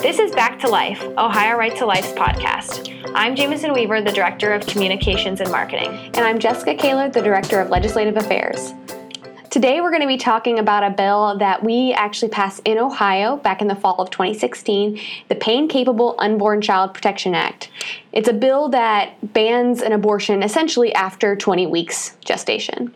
This is Back to Life, Ohio Right to Life's podcast. I'm Jamison Weaver, the Director of Communications and Marketing. And I'm Jessica Koehler, the Director of Legislative Affairs. Today, we're going to be talking about a bill that we actually passed in Ohio back in the fall of 2016 the Pain Capable Unborn Child Protection Act. It's a bill that bans an abortion essentially after 20 weeks gestation.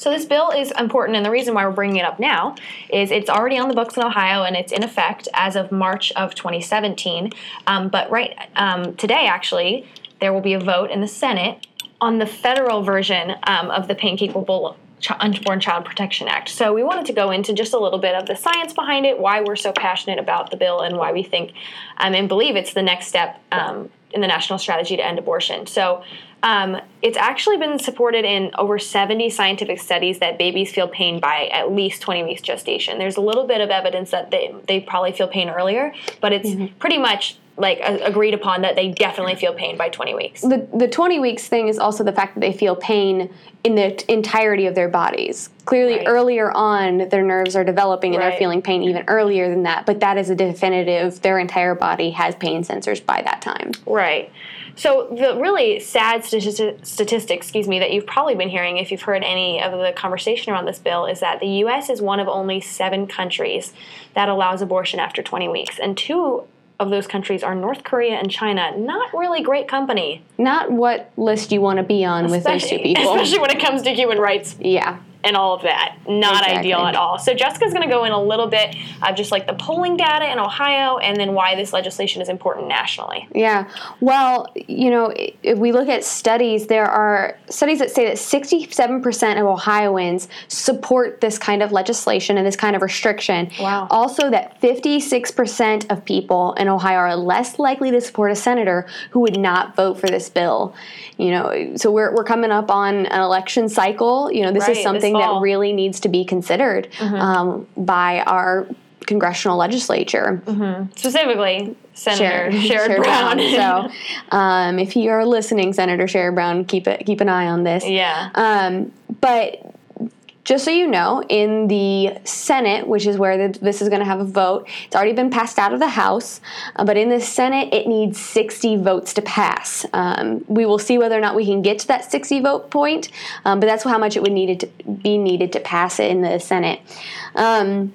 So this bill is important, and the reason why we're bringing it up now is it's already on the books in Ohio and it's in effect as of March of 2017. Um, but right um, today, actually, there will be a vote in the Senate on the federal version um, of the Pain Capable Unborn Child Protection Act. So we wanted to go into just a little bit of the science behind it, why we're so passionate about the bill, and why we think um, and believe it's the next step um, in the national strategy to end abortion. So um, it's actually been supported in over 70 scientific studies that babies feel pain by at least 20 weeks gestation. There's a little bit of evidence that they, they probably feel pain earlier, but it's mm-hmm. pretty much like agreed upon that they definitely feel pain by 20 weeks. The the 20 weeks thing is also the fact that they feel pain in the entirety of their bodies. Clearly right. earlier on their nerves are developing and right. they're feeling pain even earlier than that, but that is a definitive their entire body has pain sensors by that time. Right. So the really sad statistic, statistic, excuse me, that you've probably been hearing if you've heard any of the conversation around this bill is that the U.S. is one of only seven countries that allows abortion after 20 weeks, and two of those countries are North Korea and China. Not really great company. Not what list you want to be on especially, with those two people. Especially when it comes to human rights. Yeah and all of that. Not exactly. ideal at all. So Jessica's going to go in a little bit of just like the polling data in Ohio and then why this legislation is important nationally. Yeah. Well, you know, if we look at studies, there are studies that say that 67% of Ohioans support this kind of legislation and this kind of restriction. Wow. Also that 56% of people in Ohio are less likely to support a senator who would not vote for this bill. You know, so we're we're coming up on an election cycle. You know, this right, is something something that really needs to be considered mm-hmm. um, by our congressional legislature. Mm-hmm. Specifically, Senator Sherrod, Sherrod Brown. Brown. so, um, if you are listening, Senator Sherrod Brown, keep it keep an eye on this. Yeah. Um, but just so you know, in the Senate, which is where the, this is going to have a vote, it's already been passed out of the House, uh, but in the Senate, it needs 60 votes to pass. Um, we will see whether or not we can get to that 60 vote point, um, but that's how much it would need to be needed to pass it in the Senate. Um,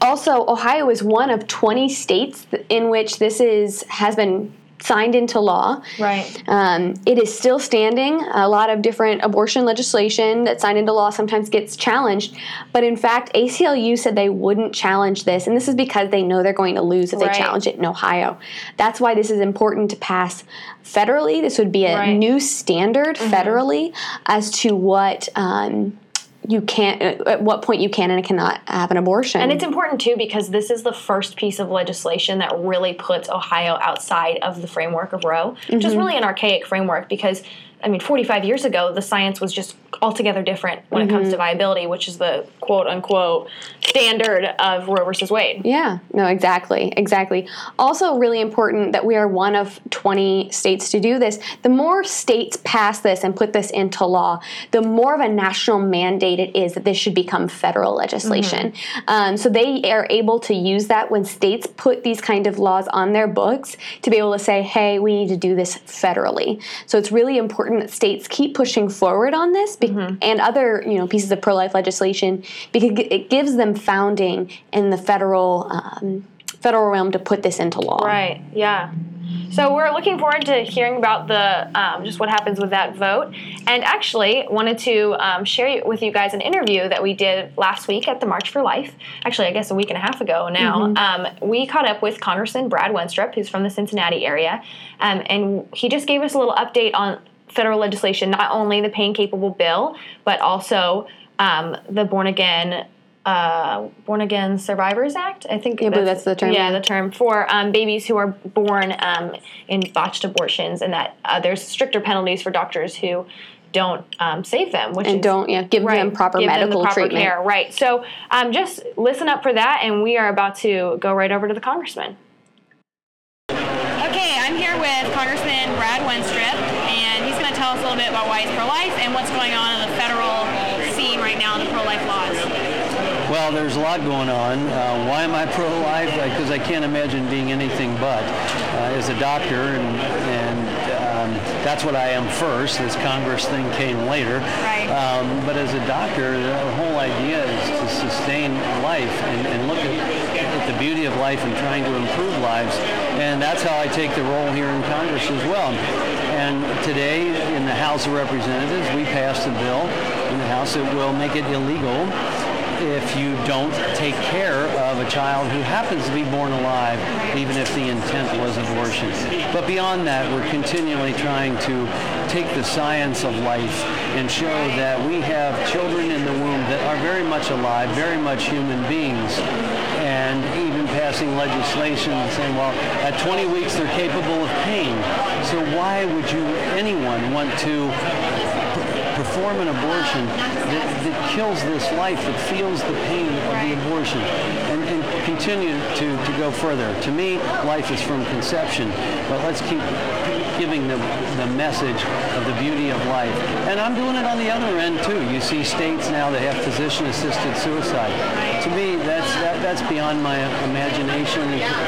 also, Ohio is one of 20 states in which this is has been signed into law. Right. Um, it is still standing. A lot of different abortion legislation that's signed into law sometimes gets challenged. But in fact, ACLU said they wouldn't challenge this. And this is because they know they're going to lose if right. they challenge it in Ohio. That's why this is important to pass federally. This would be a right. new standard mm-hmm. federally as to what. Um, you can't at what point you can and cannot have an abortion and it's important too because this is the first piece of legislation that really puts ohio outside of the framework of roe which mm-hmm. is really an archaic framework because I mean, 45 years ago, the science was just altogether different when mm-hmm. it comes to mm-hmm. viability, which is the quote unquote standard of Roe versus Wade. Yeah, no, exactly, exactly. Also, really important that we are one of 20 states to do this. The more states pass this and put this into law, the more of a national mandate it is that this should become federal legislation. Mm-hmm. Um, so they are able to use that when states put these kind of laws on their books to be able to say, hey, we need to do this federally. So it's really important that states keep pushing forward on this mm-hmm. and other you know pieces of pro-life legislation because it gives them founding in the federal um, federal realm to put this into law. Right. Yeah. So we're looking forward to hearing about the um, just what happens with that vote, and actually wanted to um, share with you guys an interview that we did last week at the March for Life. Actually, I guess a week and a half ago now. Mm-hmm. Um, we caught up with Congressman Brad Wenstrup, who's from the Cincinnati area, um, and he just gave us a little update on federal legislation, not only the pain capable bill, but also um, the born again. Uh, born again survivors act i think yeah, that's, that's the term yeah the term for um, babies who are born um, in botched abortions and that uh, there's stricter penalties for doctors who don't um, save them, which and is, don't yeah, give right, them proper give medical them the proper treatment. Care. Right. So um, just listen up for that, and we are about to go right over to the congressman. Okay, I'm here with Congressman Brad Wenstrup and he's going to tell us a little bit about why he's pro-life and what's going on in the federal scene right now in the pro-life laws. Well, there's a lot going on. Uh, why am I pro-life? Because I can't imagine being anything but. Uh, as a doctor, and, and um, that's what I am first. This Congress thing came later. Right. Um, but as a doctor, the whole idea is to sustain life and, and look at, at the beauty of life and trying to improve lives. And that's how I take the role here in Congress as well. And today in the House of Representatives, we passed a bill in the House that will make it illegal if you don't take care of a child who happens to be born alive, even if the intent was abortion. But beyond that, we're continually trying to take the science of life and show that we have children in the womb that are very much alive, very much human beings, and even passing legislation saying, well, at 20 weeks they're capable of pain. So why would you, anyone, want to perform an abortion that, that kills this life, that feels the pain of the abortion, and, and continue to, to go further. To me, life is from conception, but let's keep giving the, the message of the beauty of life. And I'm doing it on the other end too. You see states now that have physician-assisted suicide. To me, that's that, that's beyond my imagination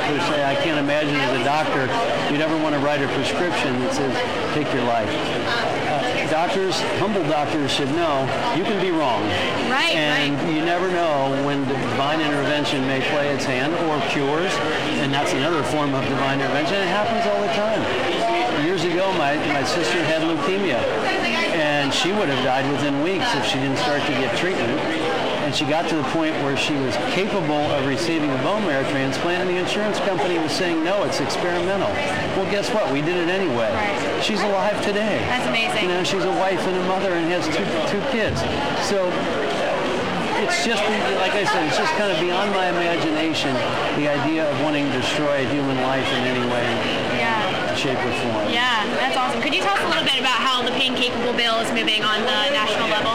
per se. I can't imagine as a doctor you'd ever want to write a prescription that says take your life. Uh, doctors, humble doctors should know you can be wrong. Right, And right. you never know when divine intervention may play its hand or cures, and that's another form of divine intervention. It happens all the time. Years ago, my, my sister had leukemia, and she would have died within weeks if she didn't start to get treatment. And she got to the point where she was capable of receiving a bone marrow transplant, and the insurance company was saying, no, it's experimental. Well, guess what? We did it anyway. Right. She's alive today. That's amazing. You know, she's a wife and a mother and has two, two kids. So it's just, like I said, it's just kind of beyond my imagination, the idea of wanting to destroy human life in any way. Shape, or form. Yeah, that's awesome. Could you tell us a little bit about how the pain capable bill is moving on the national level?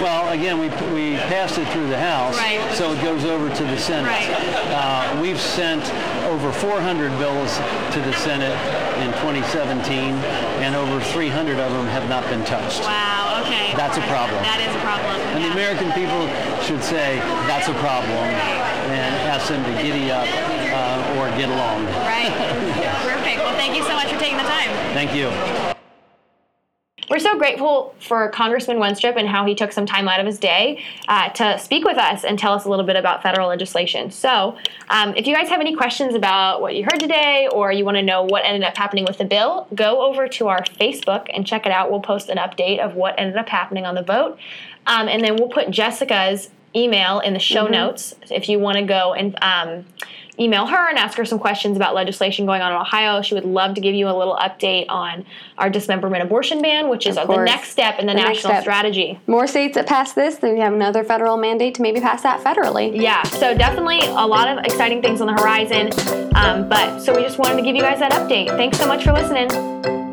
Well, again, we, we passed it through the House, Right. so it goes over to the Senate. Right. Uh, we've sent over 400 bills to the Senate in 2017, and over 300 of them have not been touched. Wow, okay. That's a problem. That is a problem. And the. American people should say that's a problem and ask them to giddy up uh, or get along. Right. Perfect. Well, thank you so much for taking the time. Thank you. We're so grateful for Congressman Wenstrup and how he took some time out of his day uh, to speak with us and tell us a little bit about federal legislation. So, um, if you guys have any questions about what you heard today or you want to know what ended up happening with the bill, go over to our Facebook and check it out. We'll post an update of what ended up happening on the vote. Um, and then we'll put Jessica's email in the show notes if you want to go and um, email her and ask her some questions about legislation going on in Ohio. She would love to give you a little update on our dismemberment abortion ban, which is the next step in the, The national strategy. More states that pass this, then we have another federal mandate to maybe pass that federally. Yeah, so definitely a lot of exciting things on the horizon. Um, but so we just wanted to give you guys that update. Thanks so much for listening.